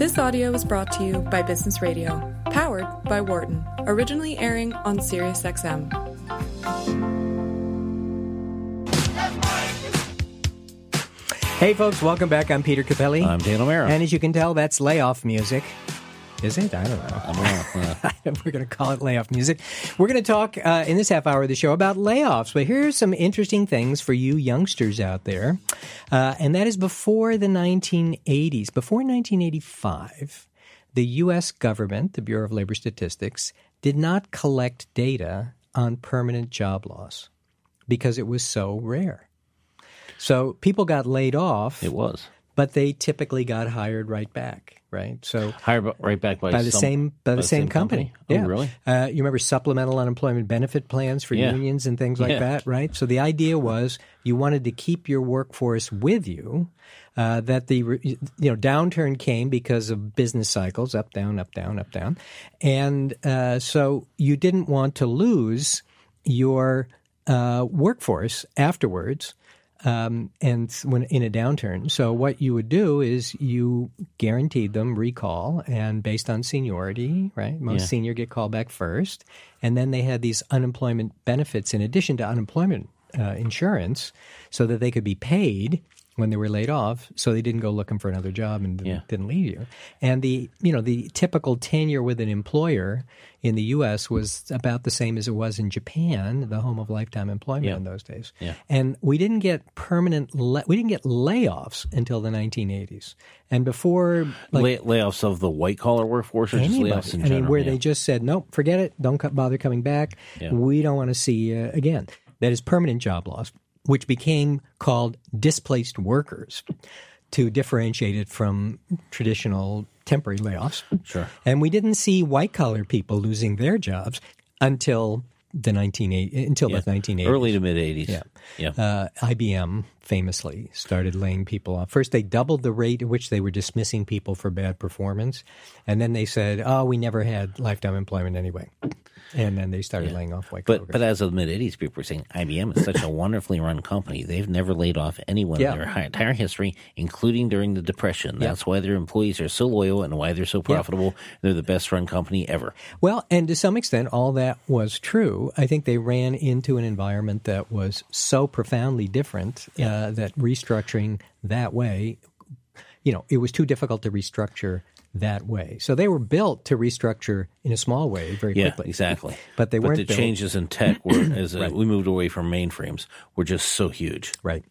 This audio was brought to you by Business Radio, powered by Wharton, originally airing on SiriusXM. Hey, folks, welcome back. I'm Peter Cappelli. I'm Dan O'Meara. And as you can tell, that's layoff music. Is it? I don't know. I don't know. We're going to call it layoff music. We're going to talk uh, in this half hour of the show about layoffs. But here's some interesting things for you youngsters out there. Uh, and that is before the 1980s. Before 1985, the U.S. government, the Bureau of Labor Statistics, did not collect data on permanent job loss because it was so rare. So people got laid off, It was. But they typically got hired right back, right? So Hired right back by, by the some- same by the same, company. Oh, yeah. really? Uh, you remember supplemental unemployment benefit plans for Yeah. unions and things like Yeah. that, right? So the idea was you wanted to keep your workforce with you. Uh, that the you know downturn came because of business cycles, up down, up down, up down, and uh, so you didn't want to lose your uh, workforce afterwards um, and when in a downturn. So what you would do is you guaranteed them recall, and based on seniority, right? Most Yeah. senior get called back first, and then they had these unemployment benefits in addition to unemployment uh, insurance, so that they could be paid when they were laid off, so they didn't go looking for another job and didn't, Yeah. didn't leave you. And the you know the typical tenure with an employer in the U.S. was about the same as it was in Japan, the home of lifetime employment Yeah. in those days. Yeah. And we didn't get permanent, la- we didn't get layoffs until the 1980s. And before, like Lay- layoffs of the white collar workforce or just anybody, layoffs in I general? mean, where they just said, nope, forget it, don't bother coming back. We don't want to see you again. That is permanent job loss, which became called displaced workers to differentiate it from traditional temporary layoffs. Sure. And we didn't see white collar people losing their jobs until the 1980 until the 1980s. Early to mid 80s. Yeah. Yeah. Uh, IBM famously started laying people off. First, they doubled the rate at which they were dismissing people for bad performance, and then they said, "Oh, we never had lifetime employment anyway," and then they started laying off white But but as of the mid '80s, people were saying IBM is such a wonderfully run company. They've never laid off anyone Yeah. in their entire history, including during the Depression. That's why their employees are so loyal and why they're so profitable. They're the best run company ever. Well, and to some extent, all that was true. I think they ran into an environment that was so profoundly different uh, that restructuring that way, you know, it was too difficult to restructure that way. So they were built to restructure in a small way very Yeah, quickly. exactly. But they but weren't the built- changes in tech were as uh, we moved away from mainframes were just so huge. Right.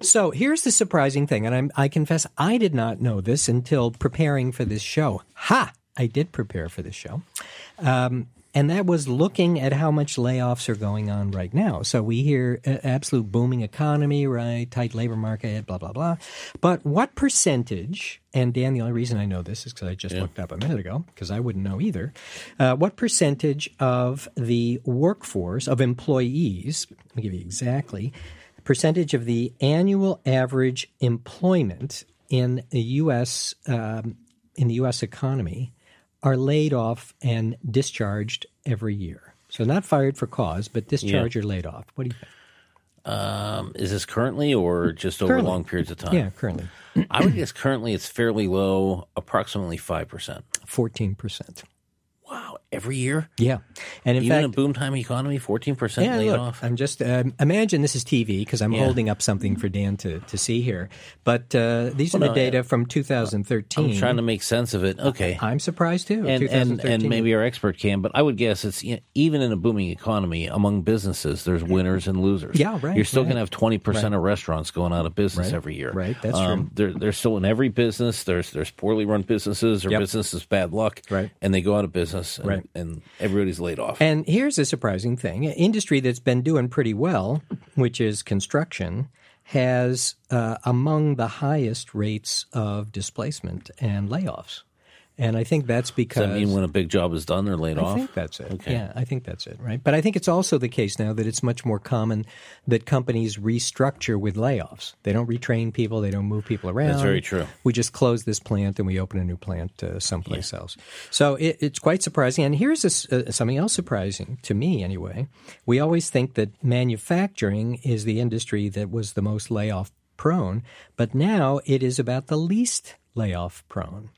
So here's the surprising thing, and I'm, I confess I did not know this until preparing for this show. Ha! I did prepare for this show. Um, and that was looking at how much layoffs are going on right now. So we hear uh, absolute booming economy, right? Tight labor market, blah, blah, blah. But what percentage, and Dan, the only reason I know this is because I just looked up a minute ago, because I wouldn't know either. Uh, what percentage of the workforce, of employees, let me give you exactly, percentage of the annual average employment in the U.S. Um, in the U.S. economy are laid off and discharged every year. So not fired for cause, but discharged yeah. or laid off. What do you think? Um, is this currently or just currently. over long periods of time? Yeah, currently. I would guess currently it's fairly low, approximately 5%. 14% every year, Yeah, and in even fact, a boom time economy, fourteen percent laid look, off. I'm just um, imagine this is TV because I'm Yeah. holding up something for Dan to, to see here. But uh, these are Well, the no, data from 2013. I'm trying to make sense of it. Okay, I'm surprised too. and, and and maybe our expert can, but I would guess it's you know, even in a booming economy among businesses, there's winners and losers. Yeah, right, You're still right. going to have twenty percent of restaurants going out of business Right, every year. right, that's um, There, there's still in every business. There's there's poorly run businesses or Yep. businesses bad luck. Right. and they go out of business. And, Right. and everybody's laid off. And here's a surprising thing: an industry that's been doing pretty well, which is construction, has uh, among the highest rates of displacement and layoffs. And I think that's because Does that mean when a big job is done, they're laid I off? I think that's it. Okay. Yeah, I think that's it, right? But I think it's also the case now that it's much more common that companies restructure with layoffs. They don't retrain people, they don't move people around. That's very true. We just close this plant and we open a new plant uh, someplace else. So it, it's quite surprising. And here's a uh, something else surprising to me, anyway. We always think that manufacturing is the industry that was the most layoff prone, but now it is about the least layoff prone.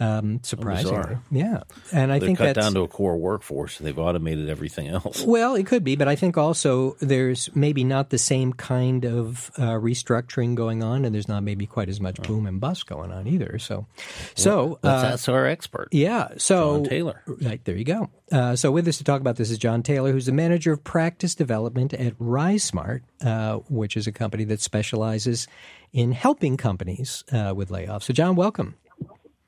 Um, surprisingly, yeah, and I They're think cut that's down to a core workforce and they've automated everything else. well, it could be, but I think also there's maybe not the same kind of uh, restructuring going on, and there's not maybe quite as much boom and bust going on either. So, so Let's uh, our expert. yeah, so John Taylor. Right there, you go. Uh, so, with us to talk about this is John Taylor, who's the manager of practice development at RiseSmart, uh, which is a company that specializes in helping companies uh, with layoffs. So, John, welcome.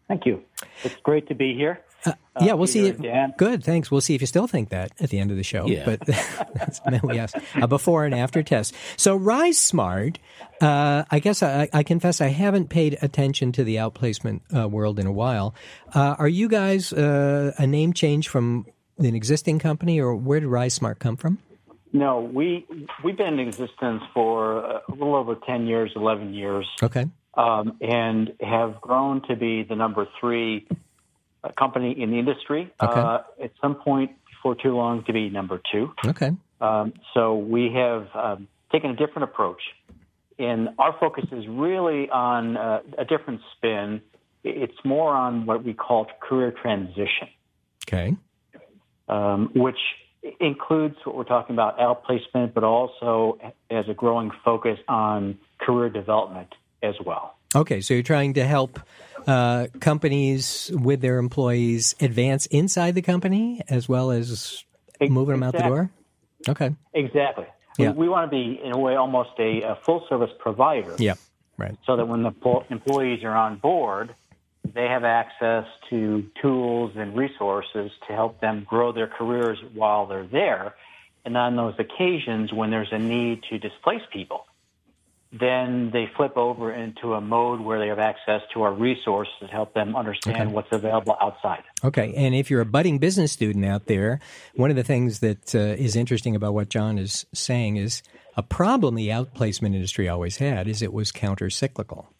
Thank you. It's great to be here. Uh, yeah, we'll see. Peter If, Dan. good, thanks. We'll see if you still think that at the end of the show. Yeah. But that's we ask a before and after test. So RiseSmart, uh, I guess I, I confess I haven't paid attention to the outplacement uh, world in a while. Uh, are you guys uh, a name change from an existing company, or where did RiseSmart come from? No, we we've been in existence for uh, a little over ten years, eleven years, Okay. Um, and have grown to be the number three uh, company in the industry. Okay. Uh, at some point before too long, to be number two. Okay. Um, so we have um, taken a different approach, and our focus is really on uh, a different spin. It's more on what we call career transition. Okay. um, which includes what we're talking about outplacement, but also has a growing focus on career development as well. Okay. So you're trying to help uh, companies with their employees advance inside the company as well as moving them out the door. Okay. Exactly. Yeah. We, we want to be, in a way, almost a, a full service provider Yeah. Right. so that when the po- employees are on board, they have access to tools and resources to help them grow their careers while they're there. And on those occasions when there's a need to displace people, then they flip over into a mode where they have access to our resources to help them understand what's available outside. Okay, and if you're a budding business student out there, one of the things that uh, is interesting about what John is saying is a problem the outplacement industry always had is it was counter cyclical.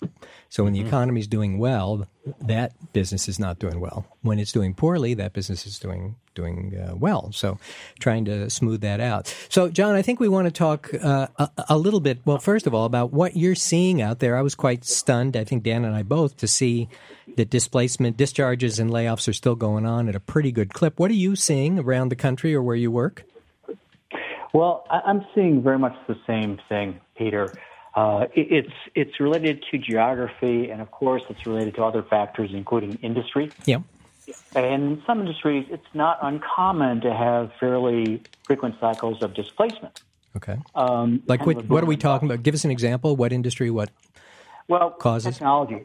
So when the economy is doing well, that business is not doing well. When it's doing poorly, that business is doing doing uh, well. So trying to smooth that out. So John, I think we want to talk uh, a, a little bit. Well, first of all, about what you're seeing out there. I was quite stunned. I think Dan and I both to see that displacement, discharges, and layoffs are still going on at a pretty good clip. What are you seeing around the country or where you work? Well, I- I'm seeing very much the same thing, Peter. Uh, it's it's related to geography, and of course, it's related to other factors, including industry. Yeah. And in some industries, it's not uncommon to have fairly frequent cycles of displacement. Okay. Um, Like what, what are we talking about? Give us an example. What industry? What? Well, causes? technology,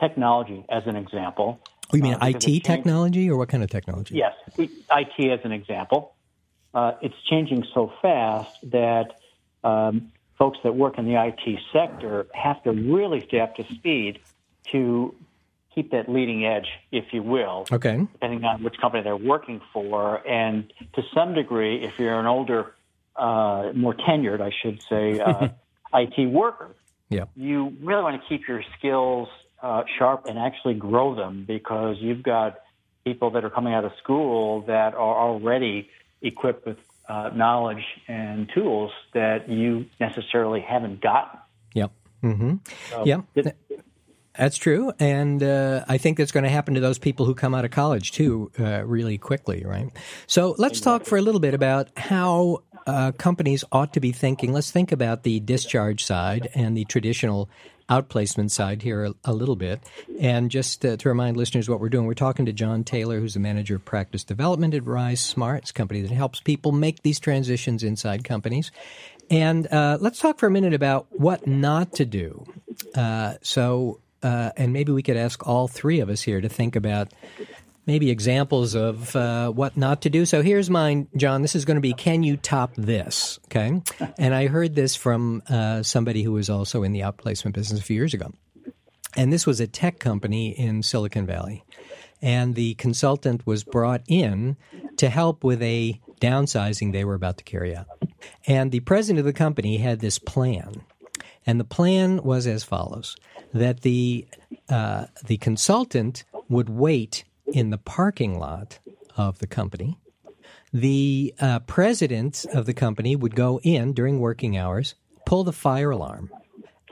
technology as an example. Oh, you mean Uh, it technology or what kind of technology? Yes, IT as an example. Uh, it's changing so fast that um, folks that work in the IT sector have to really stay up to speed to keep that leading edge, if you will, Okay. depending on which company they're working for. And to some degree, if you're an older, uh, more tenured, I should say, uh, IT worker, Yeah. you really want to keep your skills uh, sharp and actually grow them because you've got people that are coming out of school that are already equipped with uh, knowledge and tools that you necessarily haven't gotten. Yep. Mm-hmm. So Yeah. it- That's true, and uh, I think that's going to happen to those people who come out of college too, uh, really quickly, right? So let's talk for a little bit about how uh, companies ought to be thinking. Let's think about the discharge side and the traditional outplacement side here a, a little bit. And just uh, to remind listeners what we're doing, we're talking to John Taylor, who's the manager of practice development at RiseSmart, it's a company that helps people make these transitions inside companies. And uh, let's talk for a minute about what not to do. Uh, so, uh, and maybe we could ask all three of us here to think about maybe examples of uh, what not to do. So here's mine, John. This is going to be Can you top this? Okay. And I heard this from uh, somebody who was also in the outplacement business a few years ago. And this was a tech company in Silicon Valley. And the consultant was brought in to help with a downsizing they were about to carry out. And the president of the company had this plan. And the plan was as follows that the, uh, the consultant would wait in the parking lot of the company. The uh, president of the company would go in during working hours, pull the fire alarm.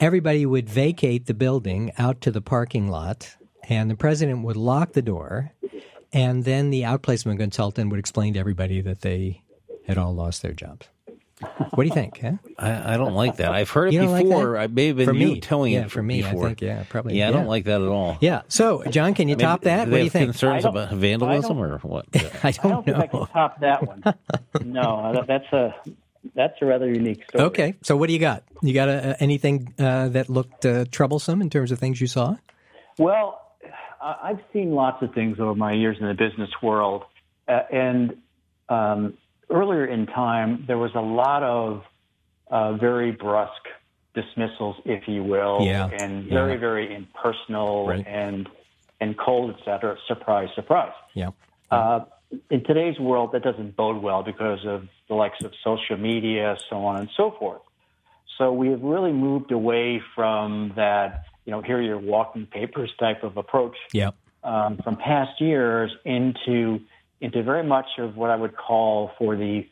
Everybody would vacate the building out to the parking lot and the president would lock the door, and then the outplacement consultant would explain to everybody that they had all lost their jobs. What do you think? Huh? I, I don't like that. I've heard it You don't like before. I may have been For you me. telling Yeah, it for me, I Before. think, yeah, probably, Yeah, I don't like that at all. Yeah. So, John, can you Maybe- top that? Do What do you think? concerns I don't- about vandalism or what? I I don't don't think I can top that one. no, that's a that's a rather unique story. Okay. So, what do you got? You got uh, anything uh, that looked uh, troublesome in terms of things you saw? Well, I- I've seen lots of things over my years in the business world, uh, and um, earlier in time there was a lot of uh, very brusque dismissals, if you will, Yeah. and very Yeah. very impersonal Right. and and cold, et cetera. Surprise, surprise. Yeah. Uh, in today's world, that doesn't bode well because of the likes of social media, so on and so forth. So we have really moved away from that, you know, here are your walking papers type of approach um, from past years into into very much of what I would call for the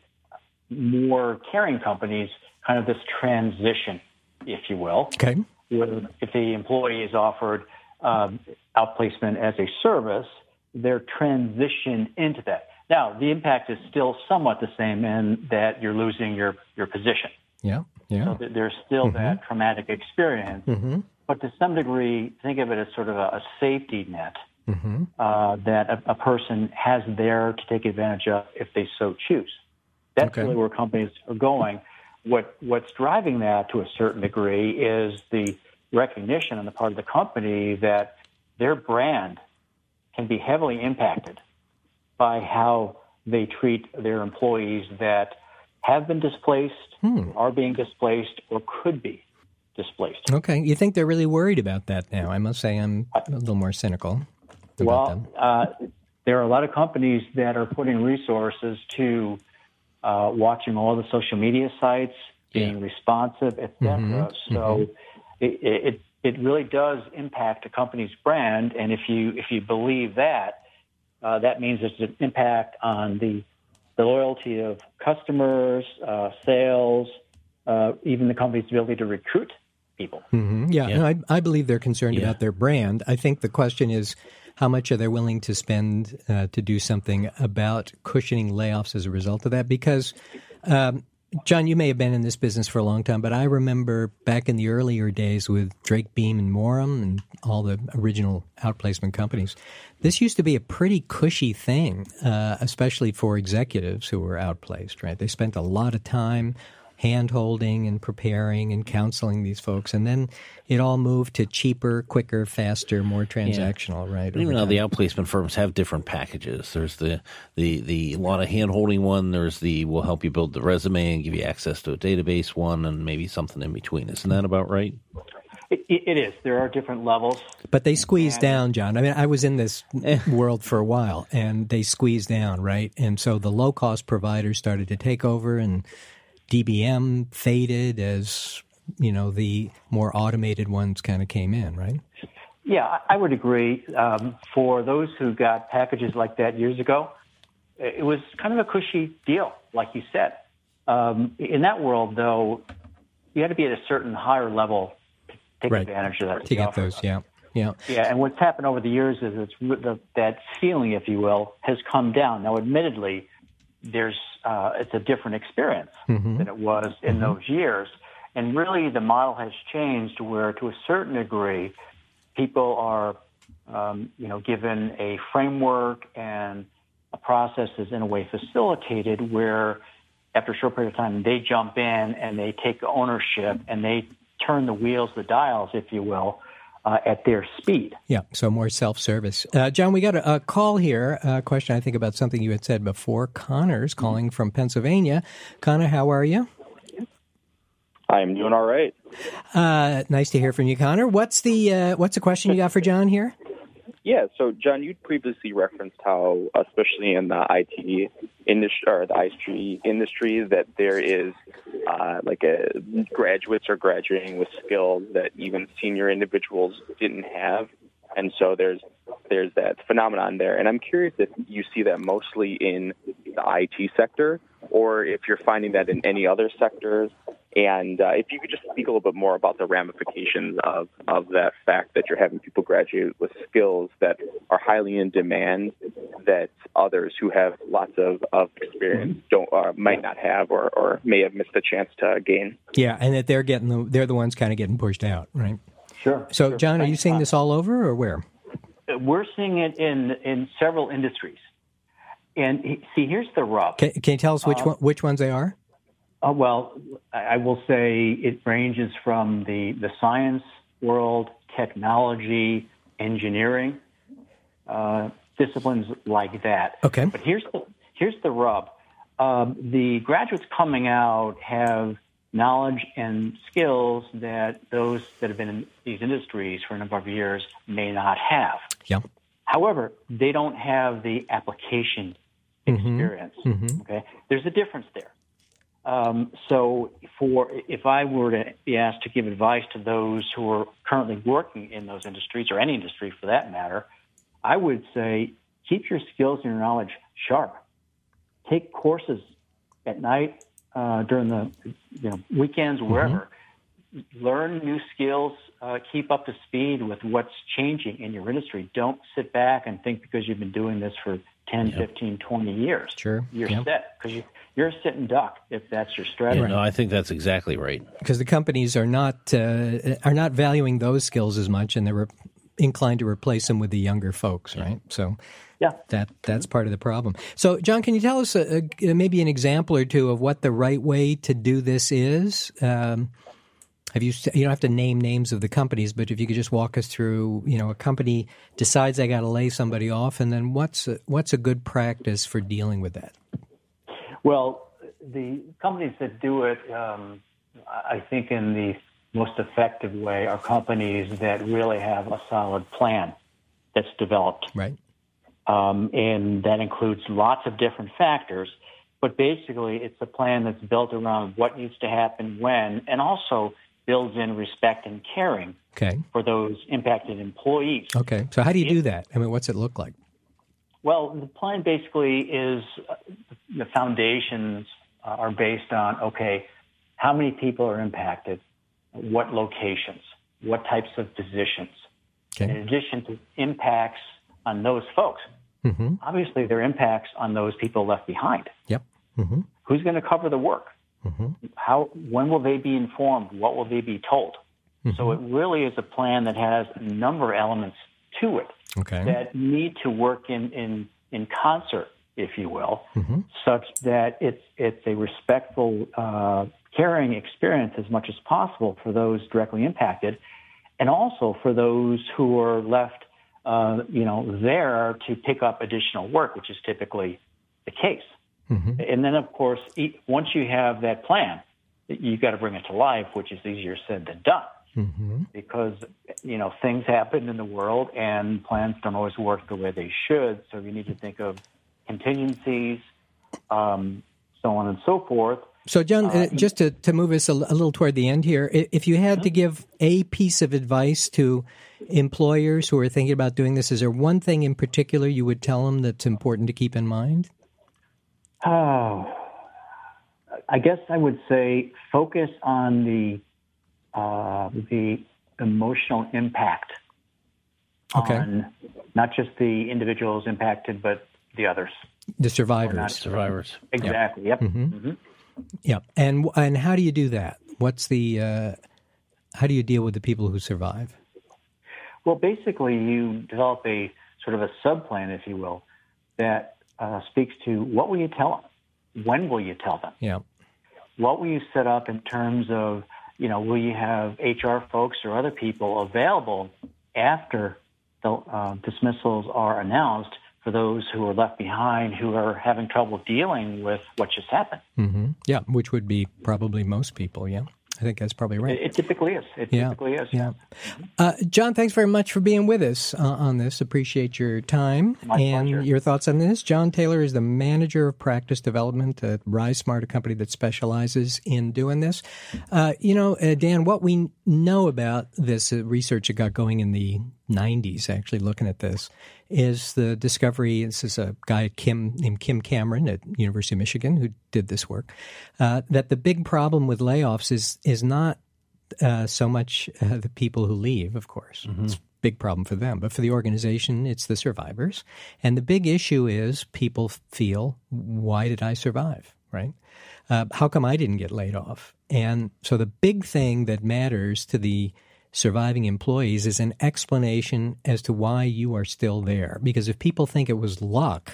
more caring companies, kind of this transition, if you will Okay. if the employee is offered um, outplacement as a service, they're transitioned into that. Now, the impact is still somewhat the same in that you're losing your, your position. Yeah. Yeah. So th- there's still that traumatic experience. Mm-hmm. But to some degree, think of it as sort of a, a safety net Mm-hmm. uh, that a, a person has there to take advantage of if they so choose. That's Okay. really where companies are going. What what's driving that to a certain degree is the recognition on the part of the company that their brand can be heavily impacted by how they treat their employees that have been displaced, Hmm. are being displaced, or could be displaced. Okay. You think they're really worried about that now? I must say I'm a little more cynical about Well, them. uh, there are a lot of companies that are putting resources to uh, watching all the social media sites, being responsive, et cetera. Mm-hmm. So it, it it really does impact a company's brand, and if you if you believe that, uh, that means there's an impact on the the loyalty of customers, uh, sales, uh, even the company's ability to recruit people. hmm Yeah, Yeah. no, I, I believe they're concerned Yeah. about their brand. I think the question is how much are they willing to spend uh, to do something about cushioning layoffs as a result of that? Because, um, John, you may have been in this business for a long time, but I remember back in the earlier days with Drake Beam and Morin and all the original outplacement companies. This used to be a pretty cushy thing, uh, especially for executives who were outplaced. Right? They spent a lot of time hand holding and preparing and counseling these folks. And then it all moved to cheaper, quicker, faster, more transactional, right? Even over though time. the outplacement firms have different packages. There's the the the lot of hand holding one. There's the we'll help you build the resume and give you access to a database one, and maybe something in between. Isn't that about right? It, it it is. There are different levels. But they squeezed down, John. I mean, I was in this eh. world for a while, and they squeezed down, right? And so the low cost providers started to take over, and DBM faded as you know the more automated ones kind of came in, right? Yeah, I would agree. Um, for those who got packages like that years ago, it was kind of a cushy deal, like you said. Um, in that world, though, you had to be at a certain higher level to take Right. advantage of that. To get those, yeah, yeah. Yeah, and what's happened over the years is it's the, that ceiling, if you will, has come down. Now, admittedly, there's uh, it's a different experience than it was in those years, and really the model has changed where, to a certain degree, people are, um, you know, given a framework and a process is in a way facilitated where, after a short period of time, they jump in and they take ownership and they turn the wheels, the dials, if you will, uh, at their speed. Yeah, so more self service. Uh, John, we got a, a call here. A question, I think, about something you had said before. Connor's calling from Pennsylvania. Connor, how are you? I'm doing all right. Uh, nice to hear from you, Connor. What's the uh, what's the question you got for John here? Yeah, so John, you'd previously referenced how, especially in the IT industry or the ISG industry, that there is uh, like a graduates are graduating with skills that even senior individuals didn't have, and so there's there's that phenomenon there. And I'm curious if you see that mostly in the IT sector, or if you're finding that in any other sectors. And uh, if you could just speak a little bit more about the ramifications of, of that fact that you're having people graduate with skills that are highly in demand that others who have lots of, of experience don't uh, might not have or, or may have missed a chance to gain. Yeah, and that they're getting the, they're the ones kind of getting pushed out, right? Sure. So, sure. John, are you seeing this all over or where? We're seeing it in in several industries. And he- see, here's the rub. Can, can you tell us which one, which ones they are? Uh, well, I I will say it ranges from the, the science world, technology, engineering, uh, disciplines like that. Okay. But here's the here's the rub. Um, the graduates coming out have knowledge and skills that those that have been in these industries for a number of years may not have. Yeah. However, they don't have the application experience. Okay, there's a difference there. Um, so, for if I were to be asked to give advice to those who are currently working in those industries or any industry for that matter, I would say keep your skills and your knowledge sharp. Take courses at night uh, during the you know weekends, wherever. Learn new skills. Uh, keep up to speed with what's changing in your industry. Don't sit back and think because you've been doing this for 10, 15, 20 years. Sure. You're Yep. set because you, you're a sitting duck if that's your strategy. Yeah, no, I think that's exactly right. because the companies are not uh, are not valuing those skills as much, and they're re- inclined to replace them with the younger folks, right? So Yeah. that that's part of the problem. So, John, can you tell us a, a, maybe an example or two of what the right way to do this is? Um, have you you don't have to name names of the companies, but if you could just walk us through, you know, a company decides they got to lay somebody off, and then what's a, what's a good practice for dealing with that? Well, the companies that do it, um, I think, in the most effective way are companies that really have a solid plan that's developed. Right. Um, and that includes lots of different factors. But basically, it's a plan that's built around what needs to happen when, and also builds in respect and caring Okay. for those impacted employees. Okay. So, how do you do that? I mean, what's it look like? Well, the plan basically is uh, the foundations uh, are based on okay, how many people are impacted, what locations, what types of positions. In addition to impacts on those folks, Mm-hmm. obviously there are impacts on those people left behind. Yep. Mm-hmm. Who's going to cover the work? How? When will they be informed? What will they be told? So it really is a plan that has a number of elements to it Okay. that need to work in, in, in concert, if you will, such that it's, it's a respectful, uh, caring experience as much as possible for those directly impacted and also for those who are left, uh, you know, there to pick up additional work, which is typically the case. And then, of course, once you have that plan, you've got to bring it to life, which is easier said than done because you know things happen in the world and plans don't always work the way they should. So you need to think of contingencies, um, so on and so forth. So, John, uh, just to, to move us a little toward the end here, if you had to give a piece of advice to employers who are thinking about doing this, is there one thing in particular you would tell them that's important to keep in mind? Oh, I guess I would say focus on the uh, the emotional impact Okay. on not just the individuals impacted, but the others. The survivors. Survivors. Exactly. Yep. Mhm. Yeah. And and how do you do that? What's the uh, how do you deal with the people who survive? Well, basically, you develop a sort of a sub plan, if you will, that uh, speaks to what will you tell them? When will you tell them? Yeah. What will you set up in terms of, you know, will you have HR folks or other people available after the uh, dismissals are announced for those who are left behind who are having trouble dealing with what just happened? hmm Yeah. Which would be probably most people. Yeah. I think that's probably right. It, it typically is. It Yeah, typically is. yeah. Uh, John, thanks very much for being with us uh, on this. Appreciate your time My and pleasure. your thoughts on this. John Taylor is the manager of practice development at RiseSmart, a company that specializes in doing this. Uh, you know, uh, Dan, what we know about this uh, research that got going in the 90s, actually looking at this, is the discovery. This is a guy Kim named Kim Cameron at University of Michigan who did this work. Uh, that the big problem with layoffs is is not uh, so much uh, the people who leave, of course. Mm-hmm. It's a big problem for them, but for the organization, it's the survivors. And the big issue is people feel, why did I survive? Right? Uh, how come I didn't get laid off? And so the big thing that matters to the surviving employees is an explanation as to why you are still there. Because if people think it was luck,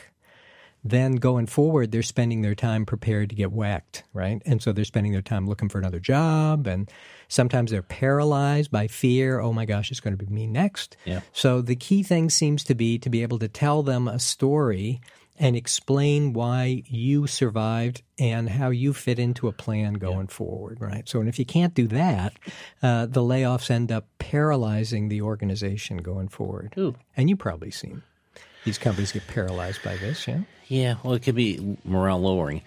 then going forward, they're spending their time prepared to get whacked, right? And so they're spending their time looking for another job. And sometimes they're paralyzed by fear. Oh my gosh, it's going to be me next. Yeah. So the key thing seems to be to be able to tell them a story and explain why you survived and how you fit into a plan going yeah. forward, right? So, and if you can't do that, uh, the layoffs end up paralyzing the organization going forward. Ooh. And you probably seen these companies get paralyzed by this, yeah? Yeah, well, it could be morale lowering.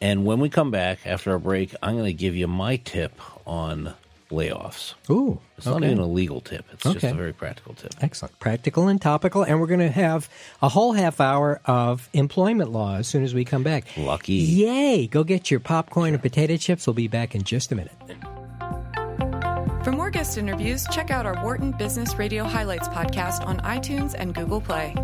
And when we come back after our break, I'm going to give you my tip on layoffs. Ooh, it's okay. not even a legal tip; it's okay. just a very practical tip. Excellent, practical and topical, and we're going to have a whole half hour of employment law as soon as we come back. Lucky! Yay! Go get your popcorn and potato chips. We'll be back in just a minute. For more guest interviews, check out our Wharton Business Radio Highlights podcast on iTunes and Google Play.